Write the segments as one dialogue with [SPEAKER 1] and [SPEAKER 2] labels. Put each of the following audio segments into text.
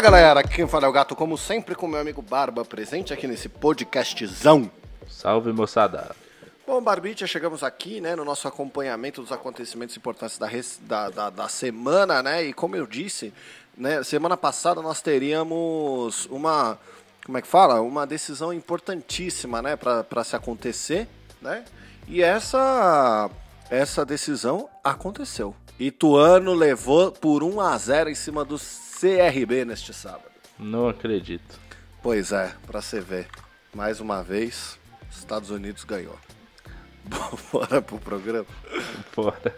[SPEAKER 1] Fala galera, aqui quem fala é o Gato, como sempre, com meu amigo Barba, presente aqui nesse podcastzão.
[SPEAKER 2] Salve moçada.
[SPEAKER 1] Bom, Barbicha, chegamos aqui, né, no nosso acompanhamento dos acontecimentos importantes da, da, da, da semana, né, e como eu disse, né, semana passada nós teríamos uma, como é que fala? Uma decisão importantíssima, né, para se acontecer, né, e essa, essa decisão aconteceu. Ituano levou por 1 a 0 em cima do CRB neste sábado.
[SPEAKER 2] Não acredito.
[SPEAKER 1] Pois é, pra você ver. Mais uma vez, Estados Unidos ganhou. Bora pro programa.
[SPEAKER 2] Fora.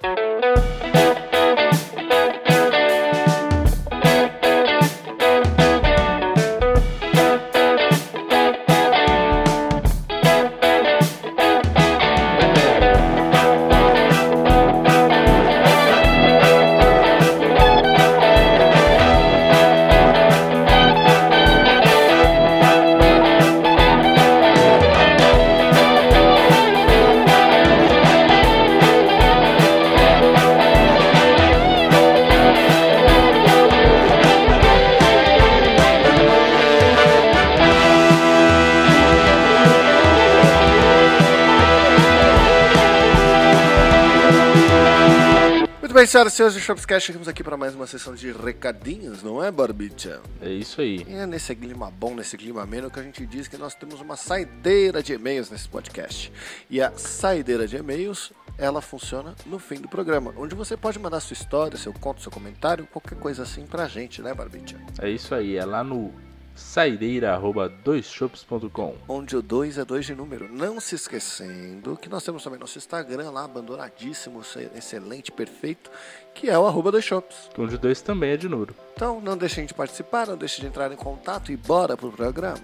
[SPEAKER 1] Senhoras e senhores do Shopscast, chegamos aqui para mais uma sessão de recadinhos, não é, Barbicha?
[SPEAKER 2] É isso aí.
[SPEAKER 1] E é nesse clima bom, nesse clima ameno que a gente diz que nós temos uma saideira de e-mails nesse podcast. E a saideira de e-mails, ela funciona no fim do programa, onde você pode mandar sua história, seu conto, seu comentário, qualquer coisa assim pra gente, né, Barbicha?
[SPEAKER 2] É isso aí. É lá no saideira.doisshops.com.
[SPEAKER 1] onde o 2 é 2 de número. Não se esquecendo que nós temos também nosso Instagram lá, abandonadíssimo, ce- excelente, perfeito, que é o arroba dois shops.
[SPEAKER 2] Onde o 2 também é de Nuro.
[SPEAKER 1] Então não deixem de participar, não deixem de entrar em contato e bora pro programa.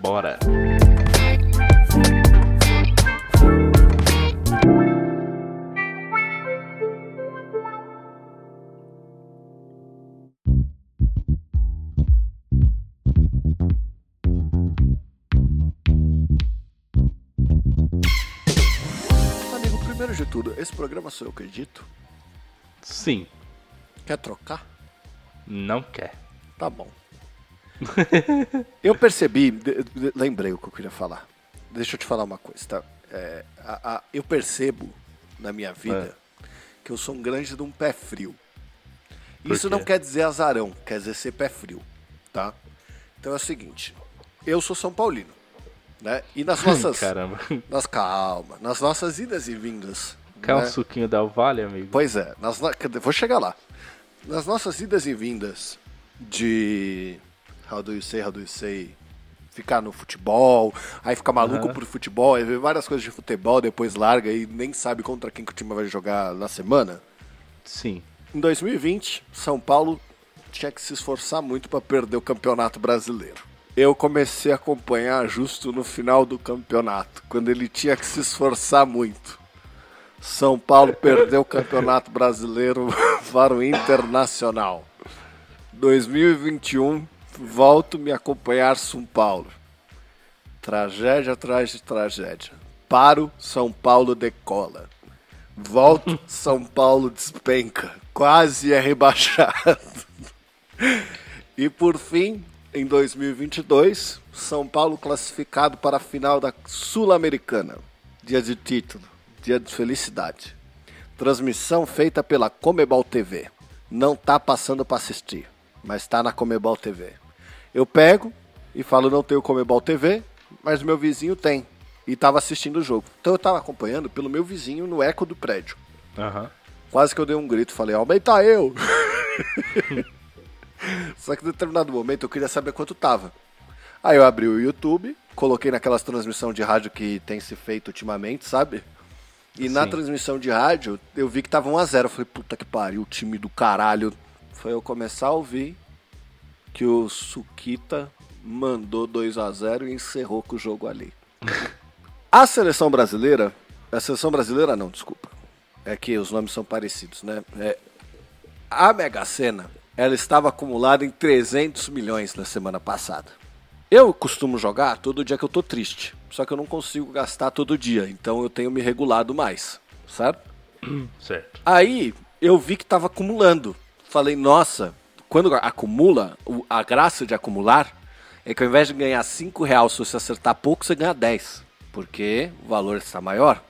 [SPEAKER 2] Bora.
[SPEAKER 1] Programa sou eu que edito.
[SPEAKER 2] Sim.
[SPEAKER 1] Quer trocar?
[SPEAKER 2] Não quer.
[SPEAKER 1] Tá bom. eu percebi, lembrei o que eu queria falar. Deixa eu te falar uma coisa, tá? É, a- a- eu percebo na minha vida que eu sou um grande de um pé frio.
[SPEAKER 2] Por
[SPEAKER 1] Isso
[SPEAKER 2] quê?
[SPEAKER 1] não quer dizer azarão, quer dizer ser pé frio, tá? Então é o seguinte, eu sou São Paulino, né? E nas nossas...
[SPEAKER 2] Caramba.
[SPEAKER 1] Nas calma, nas nossas idas e vindas.
[SPEAKER 2] Quer um
[SPEAKER 1] né?
[SPEAKER 2] suquinho da Vale, amigo?
[SPEAKER 1] Pois é, nas vou chegar lá. Nas nossas idas e vindas de how do you say, how do you say, ficar no futebol, aí fica maluco
[SPEAKER 2] Aham.
[SPEAKER 1] por futebol, aí vê várias coisas de futebol, depois larga e nem sabe contra quem que o time vai jogar na semana.
[SPEAKER 2] Sim.
[SPEAKER 1] Em 2020, São Paulo tinha que se esforçar muito para perder o Campeonato Brasileiro. Eu comecei a acompanhar justo no final do campeonato, quando ele tinha que se esforçar muito. São Paulo perdeu o Campeonato Brasileiro para o Internacional. 2021, volto me acompanhar São Paulo. Tragédia atrás de tragédia. Paro, São Paulo decola. Volto, São Paulo despenca. Quase é rebaixado. E por fim, em 2022, São Paulo classificado para a final da Sul-Americana. Dia de título, dia de felicidade. Transmissão feita pela Comebol TV. Não tá passando para assistir, mas tá na Comebol TV. Eu pego e falo não tenho Comebol TV, mas meu vizinho tem e tava assistindo o jogo. Então eu tava acompanhando pelo meu vizinho no eco do prédio.
[SPEAKER 2] Aham.
[SPEAKER 1] Quase que eu dei um grito, falei, aumenta eu! Só que em determinado momento eu queria saber quanto tava. Aí eu abri o YouTube, coloquei naquelas transmissão de rádio que tem se feito ultimamente, sabe? E na
[SPEAKER 2] Sim.
[SPEAKER 1] transmissão de rádio, eu vi que tava 1x0. Eu falei, puta que pariu, o time do caralho. Foi eu começar a ouvir que o Sukita mandou 2x0 e encerrou com o jogo ali. A seleção brasileira, a seleção brasileira não, desculpa. É que os nomes são parecidos, né? É, a Mega Sena, ela estava acumulada em 300 milhões na semana passada. Eu costumo jogar todo dia que eu tô triste, só que eu não consigo gastar todo dia, então eu tenho me regulado mais, certo?
[SPEAKER 2] Certo.
[SPEAKER 1] Aí eu vi que tava acumulando. Falei, nossa, quando acumula, a graça de acumular é que ao invés de ganhar 5 reais se você acertar pouco, você ganha 10. Porque o valor está maior.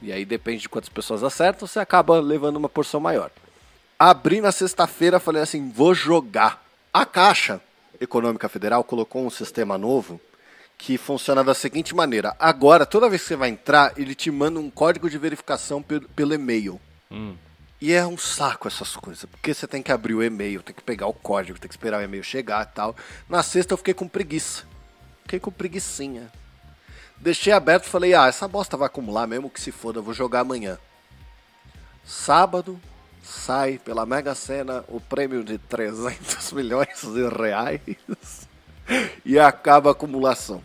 [SPEAKER 1] E aí depende de quantas pessoas acertam, você acaba levando uma porção maior. Abri na sexta-feira, falei assim, vou jogar. A Caixa Econômica Federal colocou um sistema novo que funciona da seguinte maneira. Agora, toda vez que você vai entrar, ele te manda um código de verificação pelo, pelo e-mail. E é um saco essas coisas, porque você tem que abrir o e-mail, tem que pegar o código, tem que esperar o e-mail chegar e tal. Na sexta eu fiquei com preguiça. Fiquei com preguiçinha. Deixei aberto e falei, ah, essa bosta vai acumular mesmo que se foda, eu vou jogar amanhã. Sábado sai pela Mega Sena o prêmio de 300 milhões de reais e acaba a acumulação.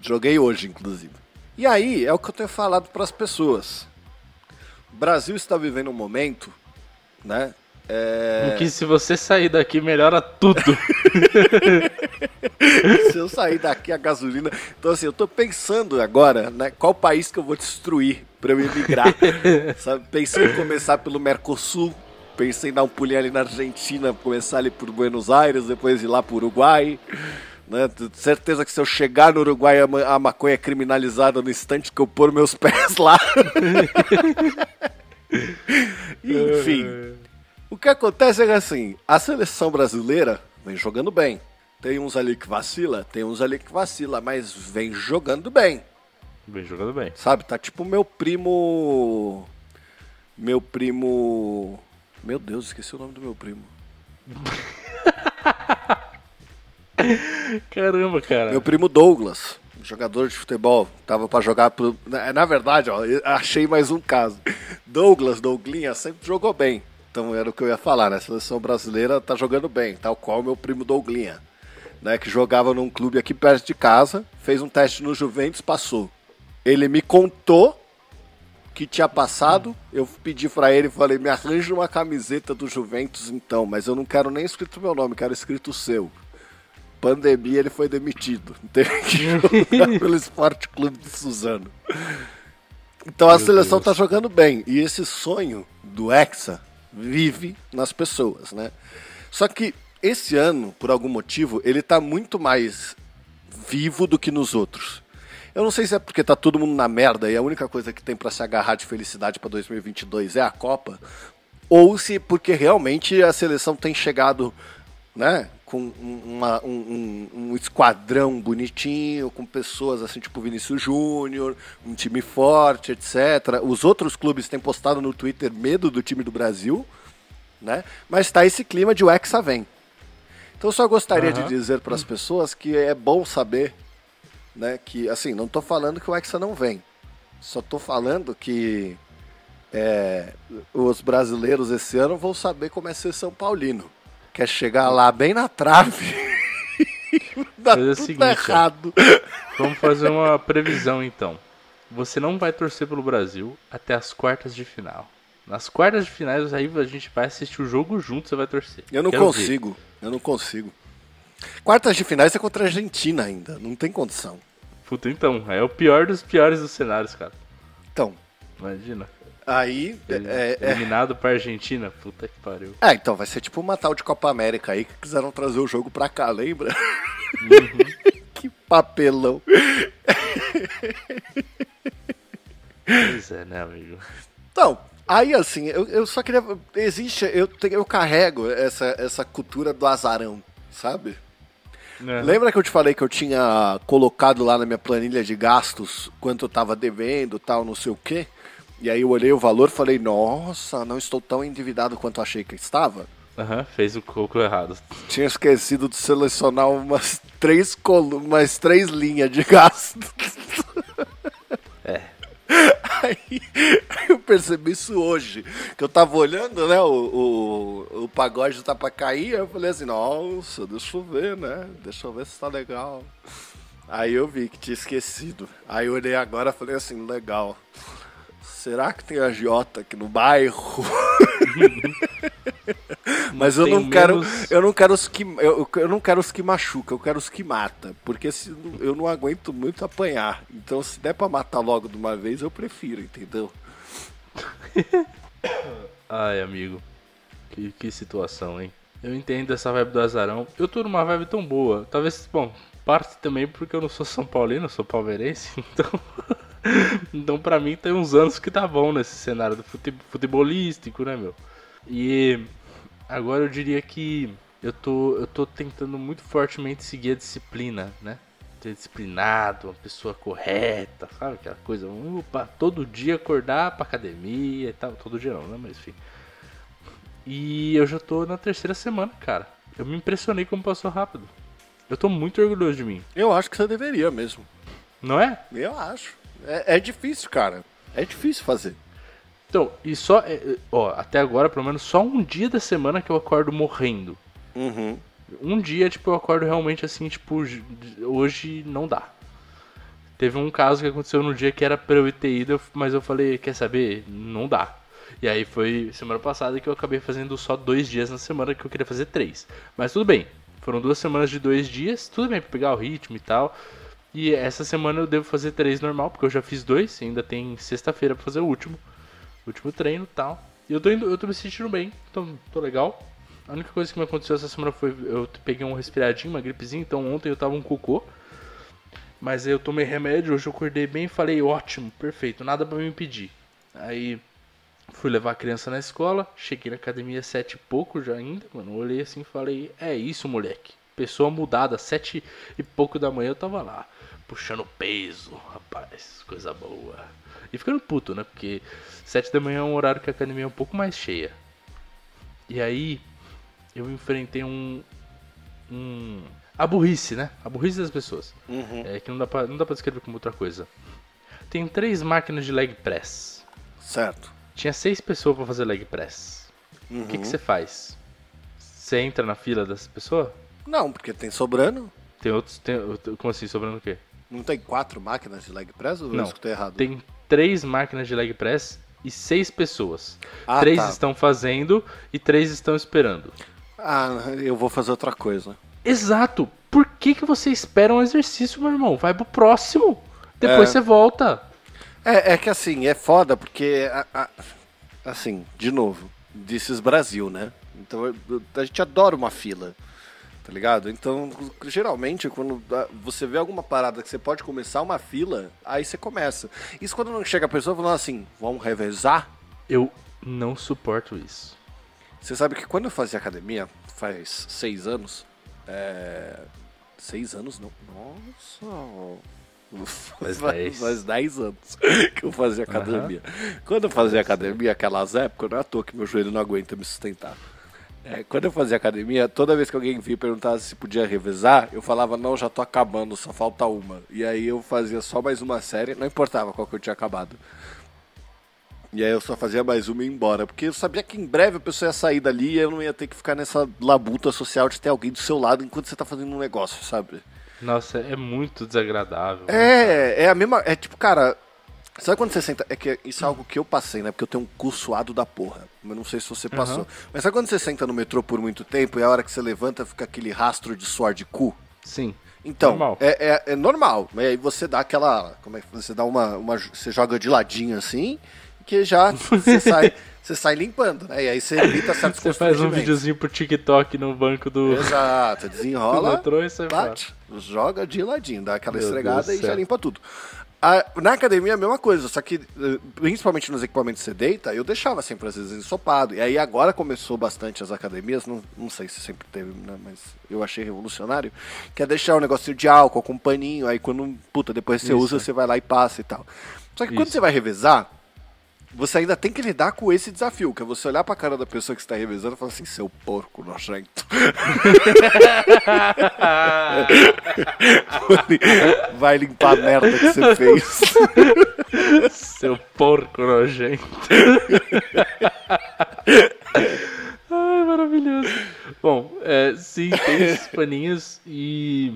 [SPEAKER 1] Joguei hoje, inclusive. E aí é o que eu tenho falado para as pessoas. O Brasil está vivendo um momento, né? É...
[SPEAKER 2] Em que se você sair daqui, melhora tudo.
[SPEAKER 1] Se eu sair daqui a gasolina. Então, assim, eu tô pensando agora, né? Qual país que eu vou destruir para eu emigrar? sabe? Pensei em começar pelo Mercosul. Pensei em dar um pulinho ali na Argentina, começar ali por Buenos Aires, depois ir lá pro Uruguai. Né? Tenho Certeza que se eu chegar no Uruguai, a maconha é criminalizada no instante que eu pôr meus pés lá. Enfim. O que acontece é que assim, a seleção brasileira vem jogando bem. Tem uns ali que vacila, tem uns ali que vacila, mas vem jogando bem.
[SPEAKER 2] Bem jogando bem.
[SPEAKER 1] Sabe? Tá tipo meu primo. Meu primo. Meu Deus, esqueci o nome do meu primo.
[SPEAKER 2] Caramba, cara.
[SPEAKER 1] Meu primo Douglas, jogador de futebol, tava pra jogar pro. Na, verdade, ó, achei mais um caso. Douglas, Douglinha, sempre jogou bem. Então era o que eu ia falar, né? A seleção brasileira tá jogando bem, tal qual meu primo Douglinha, né? Que jogava num clube aqui perto de casa, fez um teste no Juventus, passou. Ele me contou que tinha passado, eu pedi pra ele, falei, me arranja uma camiseta do Juventus então, mas eu não quero nem escrito meu nome, quero escrito o seu pandemia ele foi demitido. Teve que jogar pelo Esporte Clube de Suzano. Então a
[SPEAKER 2] Meu
[SPEAKER 1] seleção
[SPEAKER 2] Deus.
[SPEAKER 1] tá jogando bem. E esse sonho do Hexa vive nas pessoas, né? Só que esse ano, por algum motivo, ele tá muito mais vivo do que nos outros. Eu não sei se é porque tá todo mundo na merda e a única coisa que tem pra se agarrar de felicidade pra 2022 é a Copa, ou se porque realmente a seleção tem chegado, né, com um- uma- um, um- um esquadrão bonitinho, com pessoas assim, tipo Vinícius Júnior, um time forte, etc. Os outros clubes têm postado no Twitter medo do time do Brasil, né? Mas tá esse clima de o Hexa vem. Então eu só gostaria
[SPEAKER 2] Aham.
[SPEAKER 1] de dizer para as pessoas que é bom saber, né, que assim, não tô falando que o Hexa não vem. Só tô falando que é, os brasileiros esse ano vão saber como é ser São Paulino. Que é chegar lá bem na trave e dar
[SPEAKER 2] Fazer o seguinte, ó.
[SPEAKER 1] errado.
[SPEAKER 2] Vamos fazer uma previsão então. Você não vai torcer pelo Brasil até as quartas de final. Nas quartas de finais, aí a gente vai assistir o jogo junto, você vai torcer.
[SPEAKER 1] Eu não
[SPEAKER 2] Quero ver.
[SPEAKER 1] consigo, eu não consigo. Quartas de finais é contra a Argentina ainda, não tem condição.
[SPEAKER 2] Puta, então, é o pior dos piores dos cenários, cara.
[SPEAKER 1] Então,
[SPEAKER 2] Imagina.
[SPEAKER 1] aí é, é,
[SPEAKER 2] Eliminado pra Argentina, puta que pariu.
[SPEAKER 1] É, então vai ser tipo uma tal de Copa América aí que quiseram trazer o jogo pra cá, lembra? que papelão.
[SPEAKER 2] Pois é, né, amigo?
[SPEAKER 1] Então, aí assim, eu, eu só queria. Existe, eu, eu carrego essa, essa cultura do azarão, sabe?
[SPEAKER 2] É.
[SPEAKER 1] Lembra que eu te falei que eu tinha colocado lá na minha planilha de gastos quanto eu tava devendo, tal, não sei o quê? E aí eu olhei o valor e falei, nossa, não estou tão endividado quanto achei que estava.
[SPEAKER 2] Aham, fez o coco errado.
[SPEAKER 1] Tinha esquecido de selecionar umas três colunas, umas três linhas de gastos. Aí eu percebi isso hoje. Que eu tava olhando, né? O, o, o pagode tá pra cair. Aí eu falei assim, nossa, deixa eu ver, né? Deixa eu ver se tá legal. Aí eu vi que tinha esquecido. Aí eu olhei agora e falei assim, legal. Será que tem agiota aqui no bairro? Mas eu não quero,
[SPEAKER 2] menos-
[SPEAKER 1] eu não quero os que eu, eu não quero os que machuca, eu quero os que mata, porque se, eu não aguento muito apanhar. Então se der pra matar logo de uma vez, eu prefiro, entendeu?
[SPEAKER 2] Ai, amigo. Que, que situação, hein? Eu entendo essa vibe do azarão. Eu tô numa vibe tão boa. Talvez, bom, parte também porque eu não sou São Paulino, eu sou palmeirense, então. então pra mim tem uns anos que tá bom nesse cenário do fute futebolístico, né, meu? E agora eu diria que eu tô, eu tô tentando muito fortemente seguir a disciplina, né? Ser disciplinado, uma pessoa correta, sabe? Aquela coisa, opa, todo dia acordar pra academia e tal. Todo dia não, né? Mas enfim. E eu já tô na terceira semana, cara. Eu me impressionei como passou rápido. Eu tô muito orgulhoso de mim.
[SPEAKER 1] Eu acho que você deveria mesmo.
[SPEAKER 2] Não é?
[SPEAKER 1] Eu acho. É, é difícil, cara. É difícil fazer.
[SPEAKER 2] Então, e só. é, Ó, até agora, pelo menos, só um dia da semana que eu acordo morrendo.
[SPEAKER 1] Uhum.
[SPEAKER 2] Um dia, tipo, eu acordo realmente assim, tipo, hoje não dá. Teve um caso que aconteceu no dia que era pra eu ter ido, mas eu falei, quer saber? Não dá. E aí foi semana passada que eu acabei fazendo só dois dias na semana, que eu queria fazer três. Mas tudo bem. Foram duas semanas de dois dias, tudo bem pra pegar o ritmo e tal. E essa semana eu devo fazer três normal, porque eu já fiz dois, ainda tem sexta-feira pra fazer o último. Último treino e tal. E eu tô indo, eu tô me sentindo bem, tô, tô legal. A única coisa que me aconteceu essa semana foi eu peguei um resfriadinho, uma gripezinha, então ontem eu tava um cocô. Mas eu tomei remédio, hoje eu acordei bem e falei, ótimo, perfeito, nada pra me impedir. Aí fui levar a criança na escola, cheguei na academia sete e pouco já ainda, mano. Olhei assim e falei, é isso, moleque. Pessoa mudada, sete e pouco da manhã eu tava lá, puxando peso, rapaz, coisa boa. E ficando puto, né? Porque sete da manhã é um horário que a academia é um pouco mais cheia. E aí eu enfrentei um. um a burrice, né? A burrice das pessoas.
[SPEAKER 1] Uhum.
[SPEAKER 2] É que não dá, pra, não dá pra descrever como outra coisa. Tem três máquinas de leg press.
[SPEAKER 1] Certo.
[SPEAKER 2] Tinha seis pessoas pra fazer leg press. O
[SPEAKER 1] Uhum.
[SPEAKER 2] que que você faz? Você entra na fila dessa pessoa?
[SPEAKER 1] Não, porque tem sobrando.
[SPEAKER 2] Tem outros. Tem, como assim, sobrando o quê?
[SPEAKER 1] Não tem quatro máquinas de leg press ou eu
[SPEAKER 2] Não.
[SPEAKER 1] escutei errado?
[SPEAKER 2] Tem três máquinas de leg press e seis pessoas.
[SPEAKER 1] Ah,
[SPEAKER 2] três
[SPEAKER 1] tá.
[SPEAKER 2] estão fazendo e três estão esperando.
[SPEAKER 1] Ah, eu vou fazer outra coisa.
[SPEAKER 2] Exato. Por que, que você espera um exercício, meu irmão? Vai pro próximo. Depois
[SPEAKER 1] É.
[SPEAKER 2] você volta.
[SPEAKER 1] É, é que assim, é foda porque. a- a- assim, de novo, is Brasil, né? Então eu- a gente adora uma fila. Tá ligado? Então, geralmente, quando você vê alguma parada que você pode começar uma fila, aí você começa. Isso quando não chega a pessoa falando assim, vamos revezar?
[SPEAKER 2] Eu não suporto isso.
[SPEAKER 1] Você sabe que quando eu fazia academia, faz seis anos. É... Seis anos não. Nossa.
[SPEAKER 2] Faz
[SPEAKER 1] Faz,
[SPEAKER 2] dez.
[SPEAKER 1] faz dez anos que eu fazia academia. Quando eu fazia academia, aquelas épocas, não é à toa que meu joelho não aguenta me sustentar. É, quando eu fazia academia, toda vez que alguém vinha e perguntava se podia revezar, eu falava, não, já tô acabando, só falta uma. E aí eu fazia só mais uma série, não importava qual que eu tinha acabado. E aí eu só fazia mais uma e ia embora. Porque eu sabia que em breve a pessoa ia sair dali e eu não ia ter que ficar nessa labuta social de ter alguém do seu lado enquanto você tá fazendo um negócio, sabe?
[SPEAKER 2] Nossa, é muito desagradável.
[SPEAKER 1] É, é a mesma. É tipo, cara. Sabe quando você senta. É que isso é algo que eu passei, né? Porque eu tenho um cu suado da porra. Mas não sei se você passou.
[SPEAKER 2] Aham.
[SPEAKER 1] Mas sabe quando você senta no metrô por muito tempo e a hora que você levanta fica aquele rastro de suor de cu?
[SPEAKER 2] Sim.
[SPEAKER 1] Então,
[SPEAKER 2] Normal.
[SPEAKER 1] É, é, é normal. Mas aí você dá aquela. Como é que você dá uma, uma. Você joga de ladinho assim, que já você sai, você sai limpando, né? E aí você evita certos
[SPEAKER 2] Você faz um videozinho pro TikTok no banco do,
[SPEAKER 1] Exato,
[SPEAKER 2] do
[SPEAKER 1] desenrola.
[SPEAKER 2] metrô e fora.
[SPEAKER 1] Bate, joga de ladinho, dá aquela
[SPEAKER 2] Meu
[SPEAKER 1] esfregada
[SPEAKER 2] Deus
[SPEAKER 1] e
[SPEAKER 2] do
[SPEAKER 1] já
[SPEAKER 2] céu.
[SPEAKER 1] limpa tudo. A- na academia é a mesma coisa, só que eh, principalmente nos equipamentos que você deita, eu deixava sempre às vezes ensopado. E aí agora começou bastante as academias, não, não sei se sempre teve, né, mas eu achei revolucionário, que é deixar o negocinho de álcool com um paninho, aí quando, puta, depois você
[SPEAKER 2] Isso.
[SPEAKER 1] usa, você vai lá e passa e tal. Só que quando
[SPEAKER 2] Isso.
[SPEAKER 1] você vai revezar, você ainda tem que lidar com esse desafio, que é você olhar pra cara da pessoa que está revezando e falar assim, seu porco nojento. Vai limpar a merda que você fez.
[SPEAKER 2] Seu porco nojento. Ai, maravilhoso. Bom, é, sim, tem esses paninhos e.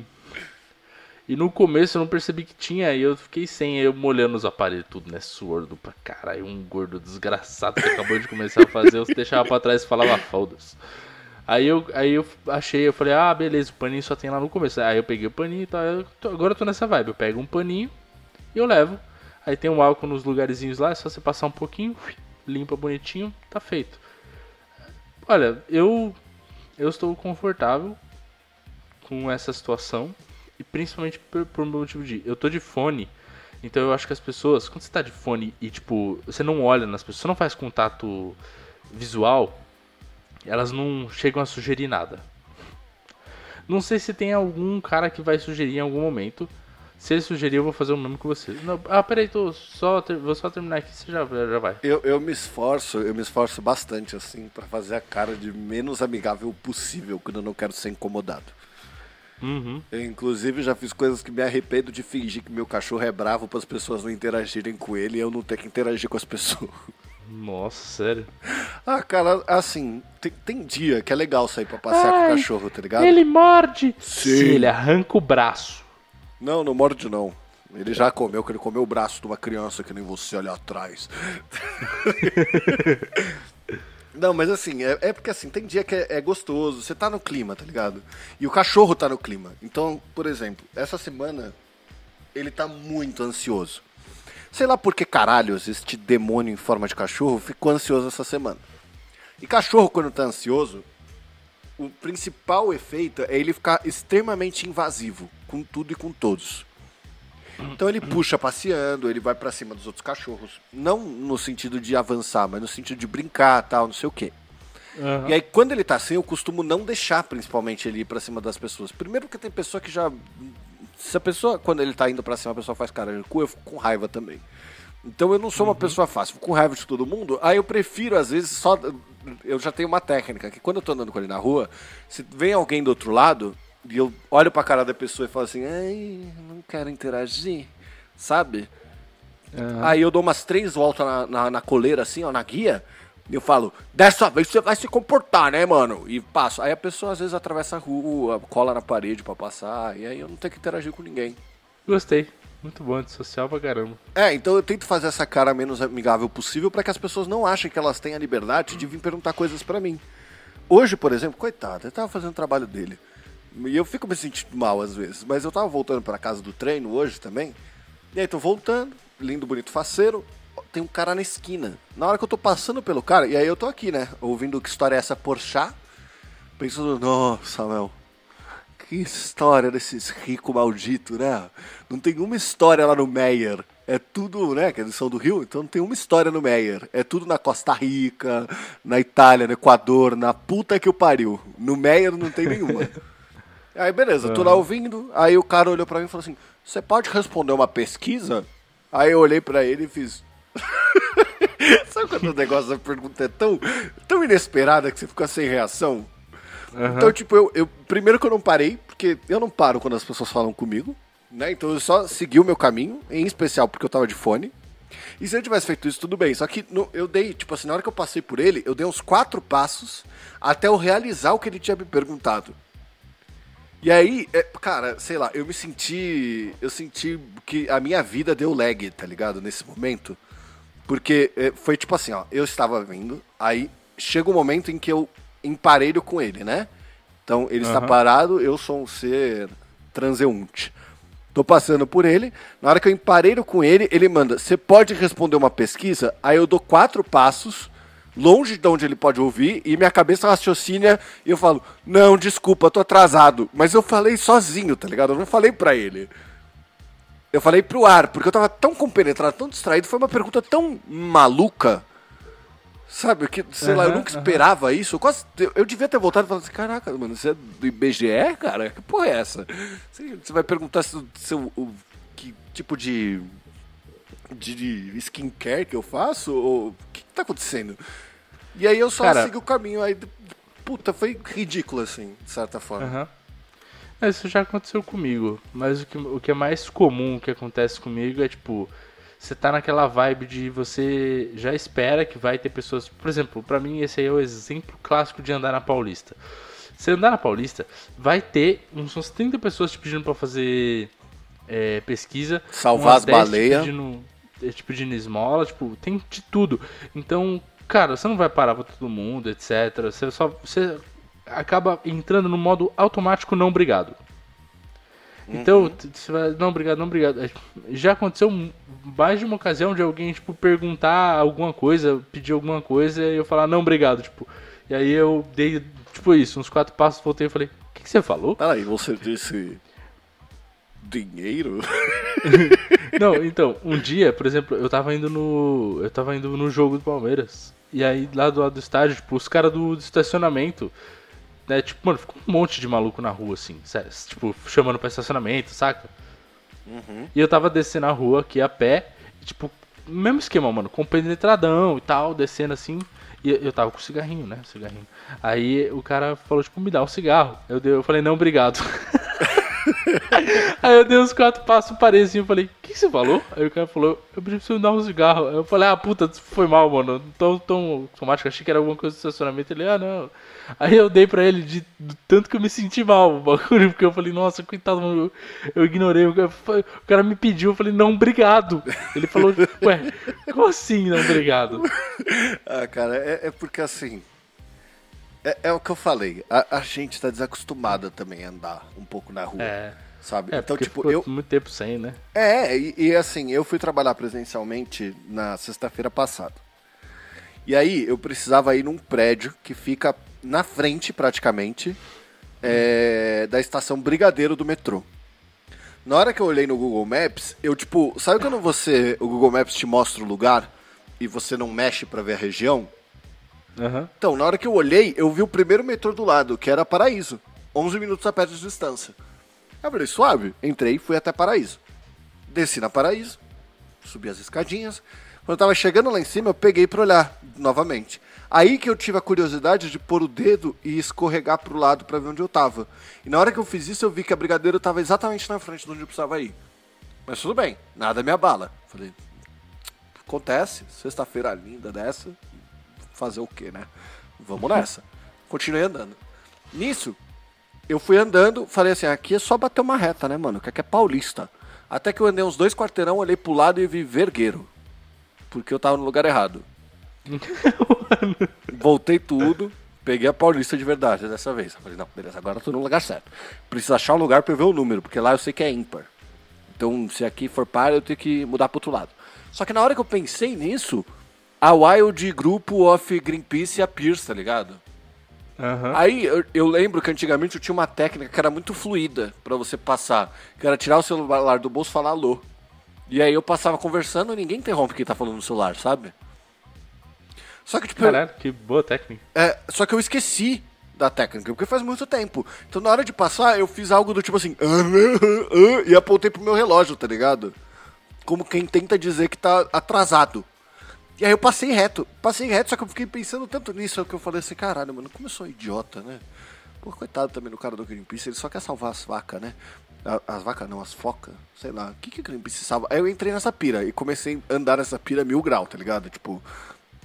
[SPEAKER 2] E no começo eu não percebi que tinha, e eu fiquei sem, eu molhando os aparelhos tudo, né? Suor do pra caralho, um gordo desgraçado que acabou de começar a fazer, eu deixava pra trás e falava foda-se. Aí eu, aí eu achei, eu falei, ah, beleza, o paninho só tem lá no começo. Aí eu peguei o paninho e tal, eu tô- agora eu tô nessa vibe, eu pego um paninho e eu levo. Aí tem um álcool nos lugarzinhos lá, é só você passar um pouquinho, limpa bonitinho, tá feito. Olha, eu eu estou confortável com essa situação. E principalmente por, por um motivo de. Eu tô de fone. Então eu acho que as pessoas, quando você tá de fone e tipo, você não olha nas pessoas, você não faz contato visual, elas não chegam a sugerir nada. Não sei se tem algum cara que vai sugerir em algum momento. Se ele sugerir, eu vou fazer o mesmo que você. Não, ah, peraí, tô só, vou só terminar aqui, você já, já vai.
[SPEAKER 1] Eu, eu me esforço, eu me esforço bastante, assim, para fazer a cara de menos amigável possível quando eu não quero ser incomodado.
[SPEAKER 2] Uhum.
[SPEAKER 1] Eu, inclusive, já fiz coisas que me arrependo de fingir que meu cachorro é bravo para as pessoas não interagirem com ele e eu não ter que interagir com as pessoas.
[SPEAKER 2] Nossa, sério?
[SPEAKER 1] Ah, cara, assim, tem, tem dia que é legal sair pra passear
[SPEAKER 2] Ai,
[SPEAKER 1] com o cachorro, tá ligado?
[SPEAKER 2] Ele morde!
[SPEAKER 1] Sim.
[SPEAKER 2] ele arranca o braço.
[SPEAKER 1] Não, não morde não. Ele já comeu, que ele comeu o braço de uma criança que nem você ali atrás. não, mas assim, é, é porque assim, tem dia que é, é gostoso, você tá no clima, tá ligado? E o cachorro tá no clima. Então, por exemplo, essa semana ele tá muito ansioso. Sei lá por que caralhos este demônio em forma de cachorro ficou ansioso essa semana. E cachorro, quando tá ansioso, o principal efeito é ele ficar extremamente invasivo com tudo e com todos. Então ele puxa passeando, ele vai para cima dos outros cachorros. Não no sentido de avançar, mas no sentido de brincar, tal, não sei o quê.
[SPEAKER 2] Uhum.
[SPEAKER 1] E aí, quando ele tá assim, eu costumo não deixar, principalmente, ele ir pra cima das pessoas. Primeiro porque tem pessoa que já. Se a pessoa, quando ele tá indo pra cima, a pessoa faz cara de cu, eu fico com raiva também. Então eu não sou uma pessoa fácil, fico com raiva de todo mundo. Aí eu prefiro, às vezes, só. Eu já tenho uma técnica, que quando eu tô andando com ele na rua, se vem alguém do outro lado, e eu olho pra cara da pessoa e falo assim, ai, não quero interagir, sabe?
[SPEAKER 2] Uhum.
[SPEAKER 1] Aí eu dou umas três voltas na, na, na coleira, assim, ó, na guia. E eu falo, dessa vez você vai se comportar, né, mano? E passo. Aí a pessoa às vezes atravessa a rua, cola na parede pra passar, e aí eu não tenho que interagir com ninguém.
[SPEAKER 2] Gostei. Muito bom, social pra caramba.
[SPEAKER 1] É, então eu tento fazer essa cara menos amigável possível pra que as pessoas não achem que elas têm a liberdade de vir perguntar coisas pra mim. Hoje, por exemplo, coitado, ele tava fazendo o trabalho dele. E eu fico me sentindo mal às vezes, mas eu tava voltando pra casa do treino hoje também. E aí tô voltando, lindo, bonito, faceiro. Tem um cara na esquina. Na hora que eu tô passando pelo cara, e aí eu tô aqui, né? Ouvindo que história é essa Porchat. Pensando, nossa, Samuel, que história desses ricos malditos, né? Não tem uma história lá no Meyer. É tudo, né? Que eles são do Rio, então não tem uma história no Meyer. É tudo na Costa Rica, na Itália, no Equador, na puta que o pariu. No Meyer não tem nenhuma. Aí beleza, tô lá ouvindo. Aí o cara olhou pra mim e falou assim: Você pode responder uma pesquisa? Aí eu olhei pra ele e fiz. Sabe quando o negócio da pergunta é tão, tão inesperada que você fica sem reação?
[SPEAKER 2] Uhum.
[SPEAKER 1] Então, tipo, eu, eu. Primeiro que eu não parei, porque eu não paro quando as pessoas falam comigo, né? Então eu só segui o meu caminho, em especial porque eu tava de fone. E se eu tivesse feito isso, tudo bem. Só que no- eu dei, tipo assim, na hora que eu passei por ele, eu dei uns quatro passos até eu realizar o que ele tinha me perguntado. E aí, é, cara, sei lá, eu me senti. Eu senti que a minha vida deu lag, tá ligado? Nesse momento. Porque é, foi tipo assim, ó, eu estava vindo, aí chega um momento em que eu emparelho com ele, né? Então ele está
[SPEAKER 2] Aham.
[SPEAKER 1] parado, eu sou um ser transeunte. Tô passando por ele, na hora que eu emparelho com ele, ele manda, você pode responder uma pesquisa? Aí eu dou quatro passos, longe de onde ele pode ouvir, e minha cabeça raciocina, e eu falo, não, desculpa, tô atrasado. Mas eu falei sozinho, tá ligado? Eu não falei pra ele. Eu falei pro ar, porque eu tava tão compenetrado, tão distraído, foi uma pergunta tão maluca. Sabe, que, sei lá, eu nunca
[SPEAKER 2] aham.
[SPEAKER 1] esperava isso. Eu, quase, eu, eu devia ter voltado e falado assim, caraca, mano, você é do IBGE, cara? Que porra é essa? Você, você vai perguntar se, se eu- o, que tipo de, de, de skincare que eu faço? Ou o que, que tá acontecendo? E aí eu só
[SPEAKER 2] Cara-
[SPEAKER 1] segui o caminho, aí, puta, foi ridículo, assim, de certa forma.
[SPEAKER 2] Aham. É, Isso já aconteceu comigo, mas o que, o que é mais comum que acontece comigo é tipo, você tá naquela vibe de você já espera que vai ter pessoas. Por exemplo, pra mim esse aí é o exemplo clássico de andar na Paulista. Você andar na Paulista, vai ter uns, uns 30 pessoas te pedindo pra fazer é, pesquisa.
[SPEAKER 1] Salvar as
[SPEAKER 2] 10 te
[SPEAKER 1] baleias.
[SPEAKER 2] Pedindo, é, te pedindo esmola, tipo, tem de tudo. Então, cara, você não vai parar pra todo mundo, etc. Você só. Você acaba entrando no modo automático não obrigado. Então, t- você vai, não, obrigado, não, obrigado. Já aconteceu mais de uma ocasião de alguém, tipo, perguntar alguma coisa, pedir alguma coisa e eu falar, não, obrigado, tipo. E aí eu dei, tipo, isso, uns quatro passos, voltei e falei, o que, que você falou?
[SPEAKER 1] Peraí, você disse. Dinheiro?
[SPEAKER 2] Não, então, um dia, por exemplo, eu tava indo no. Eu tava indo no jogo do Palmeiras. E aí, lá do lado do estádio, tipo, os caras do, do estacionamento. Né, tipo, mano, ficou um monte de maluco na rua, assim, sério, tipo, chamando pra estacionamento, saca? E eu tava descendo a rua aqui a pé, e, tipo, mesmo esquema, mano, compenetradão e tal, descendo assim. E eu tava com cigarrinho, né? Cigarrinho. Aí o cara falou, tipo, me dá um cigarro. Eu, dei, eu falei, não, obrigado. Aí eu dei uns quatro passos, parei assim, eu falei, o que, você falou? Aí o cara falou, eu preciso dar um cigarro. Aí eu falei, ah, puta, foi mal, mano. Tão, tão automático, achei que era alguma coisa do estacionamento. Ele, ah, não. Aí eu dei pra ele de, tanto que eu me senti mal, o bagulho, porque eu falei, nossa, coitado, mano, eu, eu ignorei. O cara, o cara me pediu, eu falei, não, obrigado. Ele falou, ué, como assim, não, obrigado?
[SPEAKER 1] ah, cara, é, é porque assim. É, é, o que eu falei. A, a gente tá desacostumada também a andar um pouco na rua.
[SPEAKER 2] É.
[SPEAKER 1] Sabe?
[SPEAKER 2] É,
[SPEAKER 1] então, tipo, eu.
[SPEAKER 2] muito tempo sem, né?
[SPEAKER 1] É, e, e assim, eu fui trabalhar presencialmente na sexta-feira passada. E aí eu precisava ir num prédio que fica na frente, praticamente, é, da estação Brigadeiro do metrô. Na hora que eu olhei no Google Maps, eu tipo, sabe quando você, o Google Maps te mostra o lugar e você não mexe pra ver a região?
[SPEAKER 2] Aham.
[SPEAKER 1] Então, na hora que eu olhei, eu vi o primeiro metrô do lado, que era Paraíso. 11 minutos a pé de distância. Eu falei, suave. Entrei e fui até Paraíso. Desci na Paraíso, subi as escadinhas. Quando eu tava chegando lá em cima, eu peguei pra olhar novamente. Aí que eu tive a curiosidade de pôr o dedo e escorregar pro lado pra ver onde eu tava. E na hora que eu fiz isso, eu vi que a Brigadeiro tava exatamente na frente de onde eu precisava ir. Mas tudo bem, nada me abala. Falei, acontece, sexta-feira linda dessa, fazer o quê, né? Vamos nessa. Continuei andando. Nisso, eu fui andando, falei assim, aqui é só bater uma reta, né, mano? Que aqui é paulista. Até que eu andei uns dois quarteirão, olhei pro lado e vi vergueiro. Porque eu tava no lugar errado. Voltei tudo, peguei a paulista de verdade dessa vez. Eu falei, não, beleza, agora eu tô no lugar certo. Preciso achar um lugar pra eu ver o número, porque lá eu sei que é ímpar. Então, se aqui for par, eu tenho que mudar pro outro lado. Só que na hora que eu pensei nisso, a Wild Grupo of Greenpeace e a Pierce, tá ligado?
[SPEAKER 2] Aham.
[SPEAKER 1] Aí eu, eu lembro que antigamente eu tinha uma técnica que era muito fluida pra você passar. Que era tirar o celular do bolso e falar alô. E aí eu passava conversando e ninguém interrompe quem tá falando no celular, sabe? Só que, tipo, eu-
[SPEAKER 2] Caralho, que boa técnica.
[SPEAKER 1] é, só que eu esqueci da técnica, porque faz muito tempo. Então na hora de passar, eu fiz algo do tipo assim, e apontei pro meu relógio, tá ligado? Como quem tenta dizer que tá atrasado. E aí eu passei reto, passei reto, só que eu fiquei pensando tanto nisso que eu falei assim, caralho, mano, como eu sou um idiota, né? Pô, coitado também do cara do Greenpeace, ele só quer salvar as vacas, né? As vacas não, as focas, sei lá. O que, que o Greenpeace salva? Aí eu entrei nessa pira e comecei a andar nessa pira mil grau, tá ligado? Tipo,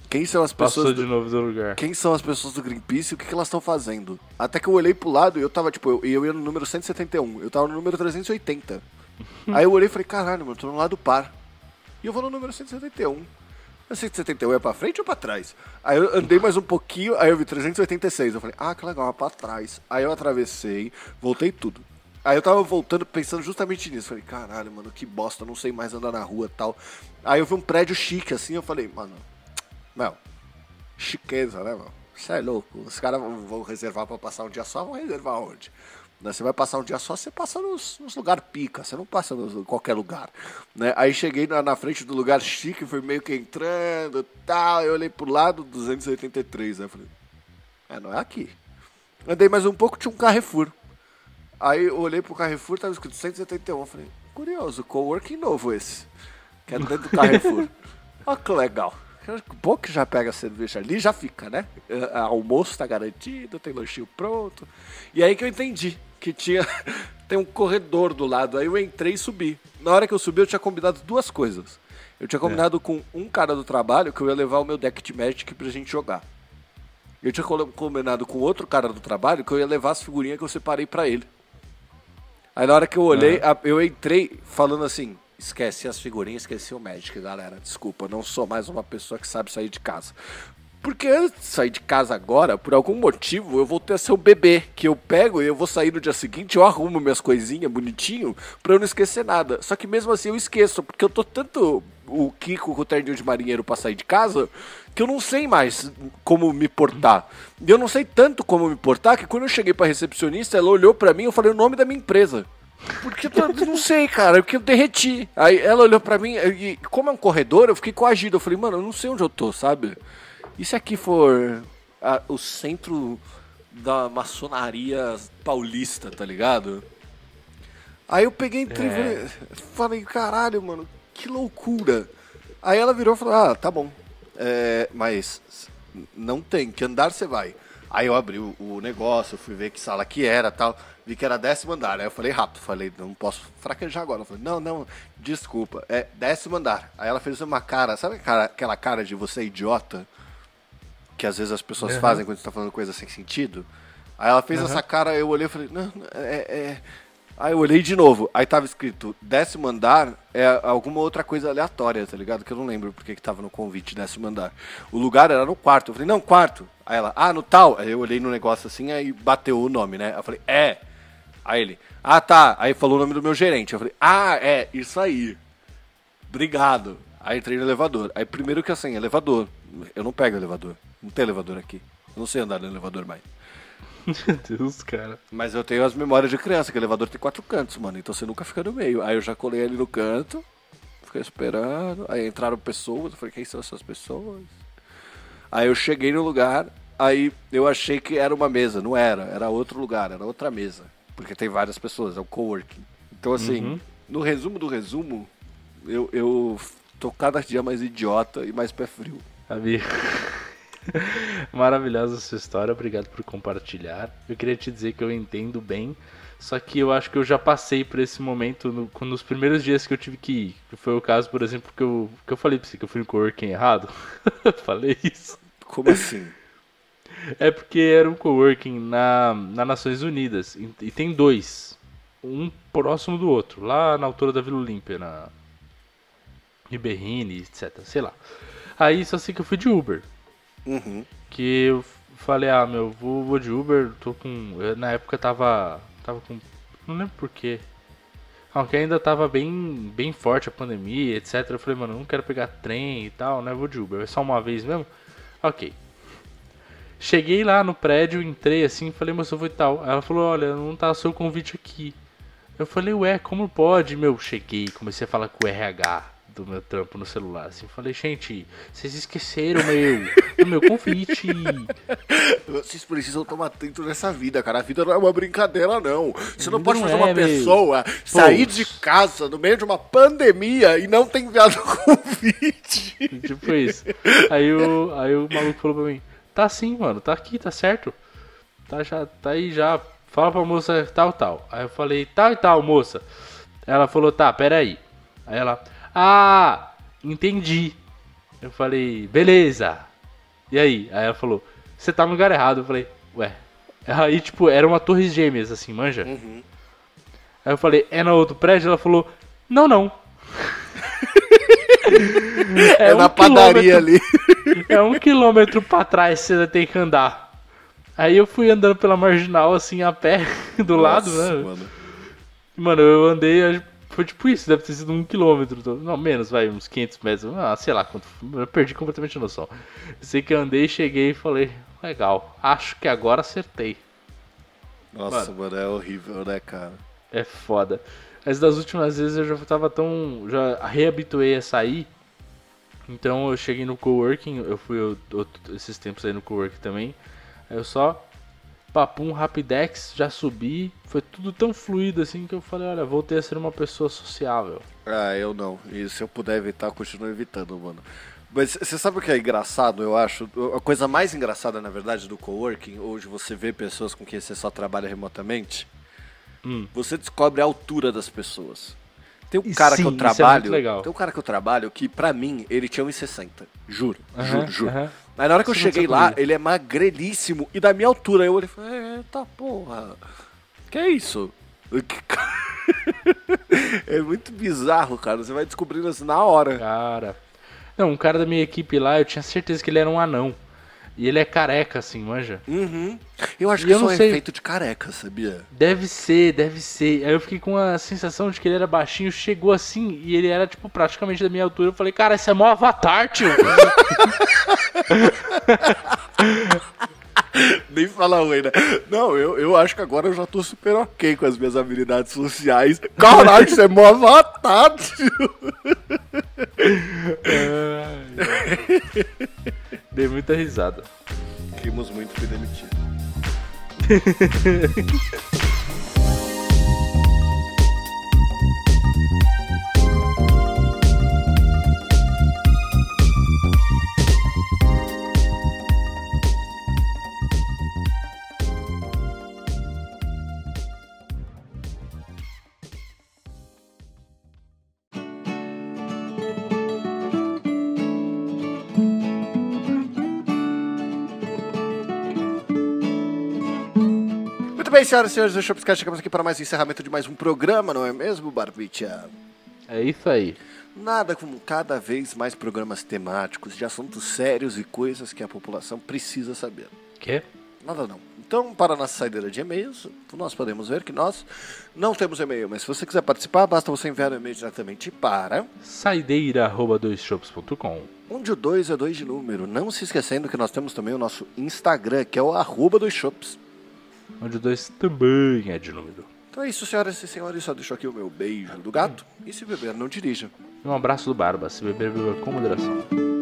[SPEAKER 1] quem são as pessoas.
[SPEAKER 2] Passou
[SPEAKER 1] do-
[SPEAKER 2] de novo do lugar.
[SPEAKER 1] quem são as pessoas do Greenpeace e o que, que elas estão fazendo. Até que eu olhei pro lado e eu tava, tipo, eu, eu ia no número 171, eu tava no número 380. Aí eu olhei e falei, caralho, mano, eu tô no lado par. E eu vou no número 171. O 171 é pra frente ou pra trás? Aí eu andei mais um pouquinho, aí eu vi 386. Eu falei, ah, que legal, é pra trás. Aí eu atravessei, voltei tudo. Aí eu tava voltando pensando justamente nisso. Falei, caralho, mano, que bosta, não sei mais andar na rua tal. Aí eu vi um prédio chique assim, eu falei, mano, não, chiqueza, né, mano? Você é louco. Os caras vão reservar pra passar um dia só, vão reservar onde? Né, Você vai passar um dia só, você passa nos, nos lugares pica, você não passa em qualquer lugar. Né? Aí cheguei na, na frente do lugar chique, fui meio que entrando e tal. Eu olhei pro lado, 283. Aí eu falei, é, não é aqui. Andei mais um pouco, tinha um Carrefour. Aí eu olhei pro Carrefour, tava escrito 171. Eu falei, curioso, coworking novo esse. Que é dentro do Carrefour. Olha que legal. Bom que já pega a cerveja ali, já fica, né? Almoço tá garantido, tem lanchinho pronto. E aí que eu entendi que tinha tem um corredor do lado. Aí eu entrei e subi. Na hora que eu subi, eu tinha combinado duas coisas. Eu tinha combinado com um cara do trabalho que eu ia levar o meu deck de Magic pra gente jogar. Eu tinha combinado com outro cara do trabalho que eu ia levar as figurinhas que eu separei pra ele. Aí na hora que eu olhei, eu entrei falando assim: esquece as figurinhas, esqueci o Magic, galera. Desculpa, não sou mais uma pessoa que sabe sair de casa. Porque antes de sair de casa agora, por algum motivo, eu voltei a ser um bebê. Que eu pego e eu vou sair no dia seguinte, eu arrumo minhas coisinhas bonitinho pra eu não esquecer nada. Só que mesmo assim eu esqueço, porque eu tô tanto o Kiko com o terninho de marinheiro pra sair de casa, que eu não sei mais como me portar. E eu não sei tanto como me portar que quando eu cheguei pra recepcionista, ela olhou pra mim e eu falei o nome da minha empresa. Porque eu não sei, cara, porque eu derreti. Aí ela olhou pra mim e como é um corredor, eu fiquei coagido. Eu falei, mano, eu não sei onde eu tô, sabe? E se aqui for a, o centro da maçonaria paulista, tá ligado? Aí eu peguei entrei
[SPEAKER 2] É.
[SPEAKER 1] falei, caralho, mano, que loucura. Aí ela virou e falou, ah, tá bom. É, mas não tem, que andar você vai. Aí eu abri o, o negócio, fui ver que sala que era tal. Vi que era décimo andar. Aí eu falei rápido, falei, não posso fraquejar agora. Eu falei, não, não, desculpa, é décimo andar. Aí ela fez uma cara, sabe aquela, aquela cara de você é idiota? Que às vezes as pessoas
[SPEAKER 2] Uhum.
[SPEAKER 1] fazem quando você tá falando coisa sem sentido. Aí ela fez
[SPEAKER 2] Uhum.
[SPEAKER 1] essa cara, eu olhei e falei, não, não, é, é. Aí eu olhei de novo, aí tava escrito décimo andar é alguma outra coisa aleatória, tá ligado? Que eu não lembro porque que tava no convite décimo andar. O lugar era no quarto. Eu falei, não, quarto. Aí ela, ah, no tal. Aí eu olhei no negócio assim, aí bateu o nome, né? Eu falei, é. Aí ele, ah, tá. Aí falou o nome do meu gerente. Eu falei, ah, é, isso aí. Obrigado. Aí entrei no elevador. Aí primeiro que assim, elevador. Eu não pego elevador. Não tem elevador aqui. Eu não sei andar no elevador mais.
[SPEAKER 2] Meu Deus, cara.
[SPEAKER 1] Mas eu tenho as memórias de criança, que o elevador tem quatro cantos, mano. Então você nunca fica no meio. Aí eu já colei ali no canto, fiquei esperando. Aí entraram pessoas, eu falei, quem são essas pessoas? Aí eu cheguei no lugar, aí eu achei que era uma mesa. Não era, era outro lugar, era outra mesa. Porque tem várias pessoas, é o coworking. Então assim, no resumo do resumo, eu, eu tô cada dia mais idiota e mais pé frio.
[SPEAKER 2] Amigo. Maravilhosa sua história, obrigado por compartilhar. Eu queria te dizer que eu entendo bem, só que eu acho que eu já passei por esse momento no, nos primeiros dias que eu tive que ir. Que foi o caso, por exemplo, que eu, que eu falei pra você que eu fui no coworking errado. falei isso.
[SPEAKER 1] Como assim?
[SPEAKER 2] É porque era um coworking na, na Nações Unidas. E, e tem dois. Um próximo do outro. Lá na altura da Vila Olímpia, na Riberrine, etc. Sei lá. Aí só sei que eu fui de Uber.
[SPEAKER 1] Uhum.
[SPEAKER 2] Que eu falei, ah, meu, vou, vou de Uber, tô com. eu, na época tava. Tava com. Não lembro porquê. Aunque ainda tava bem, bem forte a pandemia, etc. Eu falei, mano, eu não quero pegar trem e tal, né? Vou de Uber. É só uma vez mesmo? Ok. Cheguei lá no prédio, entrei assim, falei, moça, eu vou e tal. Ela falou, olha, não tá seu convite aqui. Eu falei, ué, como pode? Meu, cheguei, comecei a falar com o RH do meu trampo no celular, assim. Falei, gente, vocês esqueceram, meu, do meu convite.
[SPEAKER 1] Vocês precisam tomar atento nessa vida, cara. A vida não é uma brincadeira, não. Você não
[SPEAKER 2] Não
[SPEAKER 1] pode fazer
[SPEAKER 2] é,
[SPEAKER 1] uma
[SPEAKER 2] meu.
[SPEAKER 1] pessoa sair de casa no meio de uma pandemia e não ter enviado convite.
[SPEAKER 2] tipo isso. Aí o, aí o maluco falou pra mim, tá sim, mano, tá aqui, tá certo. Tá, já, tá aí já. Fala pra moça tal, tal. Aí eu falei, tal e tal, moça. Ela falou, tá, peraí. Aí ela, ah, entendi. Eu falei, beleza. E aí? Aí ela falou, você tá no lugar errado. Eu falei, ué. Aí, tipo, era uma torre gêmeas, assim, manja. Aí eu falei, é no outro prédio? Ela falou, não, não.
[SPEAKER 1] É,
[SPEAKER 2] um
[SPEAKER 1] na padaria ali.
[SPEAKER 2] é um quilômetro pra trás você tem que andar. Aí eu fui andando pela marginal, assim, a pé, do lado,
[SPEAKER 1] Nossa,
[SPEAKER 2] né?
[SPEAKER 1] Mano.
[SPEAKER 2] Mano, eu andei, foi tipo isso, deve ter sido um quilômetro. Não, menos, vai, uns 500 metros. Ah, sei lá quanto. Eu perdi completamente a noção. Eu sei que eu andei, cheguei e falei, legal, acho que agora acertei.
[SPEAKER 1] Nossa, mano, é horrível, né, cara?
[SPEAKER 2] É foda. Mas das últimas vezes eu já tava tão. Já reabituei a sair. Então eu cheguei no coworking, eu fui eu- outro- esses tempos aí no coworking também. Aí eu só. Papum, rapidex, já subi. Foi tudo tão fluido assim que eu falei: olha, voltei a ser uma pessoa sociável.
[SPEAKER 1] Ah, eu não. E se eu puder evitar, eu continuo evitando, mano. Mas você sabe o que é engraçado, eu acho? A coisa mais engraçada, na verdade, do coworking, hoje você vê pessoas com quem você só trabalha remotamente,
[SPEAKER 2] Hum.
[SPEAKER 1] você descobre a altura das pessoas. Tem um
[SPEAKER 2] E
[SPEAKER 1] cara
[SPEAKER 2] sim,
[SPEAKER 1] que eu
[SPEAKER 2] é
[SPEAKER 1] trabalho.
[SPEAKER 2] legal.
[SPEAKER 1] Tem um cara que eu trabalho que, pra mim, ele tinha 1,60. Juro,
[SPEAKER 2] Aham,
[SPEAKER 1] juro, juro.
[SPEAKER 2] aham.
[SPEAKER 1] Aí na hora que eu
[SPEAKER 2] Isso
[SPEAKER 1] cheguei lá, ele é magrelíssimo e da minha altura. Eu olhei e falei, eita porra, que é isso? é muito bizarro, cara. Você vai descobrindo assim na hora.
[SPEAKER 2] Cara. Não, um cara da minha equipe lá, eu tinha certeza que ele era um anão. E ele é careca, assim, manja.
[SPEAKER 1] Uhum. Eu acho que
[SPEAKER 2] eu
[SPEAKER 1] isso é
[SPEAKER 2] sei.
[SPEAKER 1] efeito de careca, sabia?
[SPEAKER 2] Deve ser, deve ser. Aí eu fiquei com a sensação de que ele era baixinho, chegou assim e ele era, tipo, praticamente da minha altura. Eu falei, cara, esse é mó avatar, tio.
[SPEAKER 1] Nem fala oi, né? Não, eu, eu acho que agora eu já tô super ok com as minhas habilidades sociais. Caralho, você é mó avatar, tio.
[SPEAKER 2] Dei muita risada.
[SPEAKER 1] Rimos muito, fui demitido. Ha ha ha ha ha! Bem, senhoras e senhores do Shopscast, chegamos aqui para mais um encerramento de mais um programa, não é mesmo, Barbicha?
[SPEAKER 2] É isso aí.
[SPEAKER 1] Nada como cada vez mais programas temáticos de assuntos sérios e coisas que a população precisa saber.
[SPEAKER 2] Quê?
[SPEAKER 1] Nada não. Então, para a nossa saideira de e-mails, nós podemos ver que nós não temos e-mail, mas se você quiser participar, basta você enviar o e-mail diretamente para
[SPEAKER 2] Saideira.doisshops.com
[SPEAKER 1] onde o 2 é 2 de número. Não se esquecendo que nós temos também o nosso Instagram, que é o arroba dos shops.
[SPEAKER 2] Onde o 2 também é de número.
[SPEAKER 1] Então é isso, senhoras e senhores. Só deixo aqui o meu beijo do gato. E se beber, não dirija.
[SPEAKER 2] E um abraço do Barba. Se beber, beba com moderação.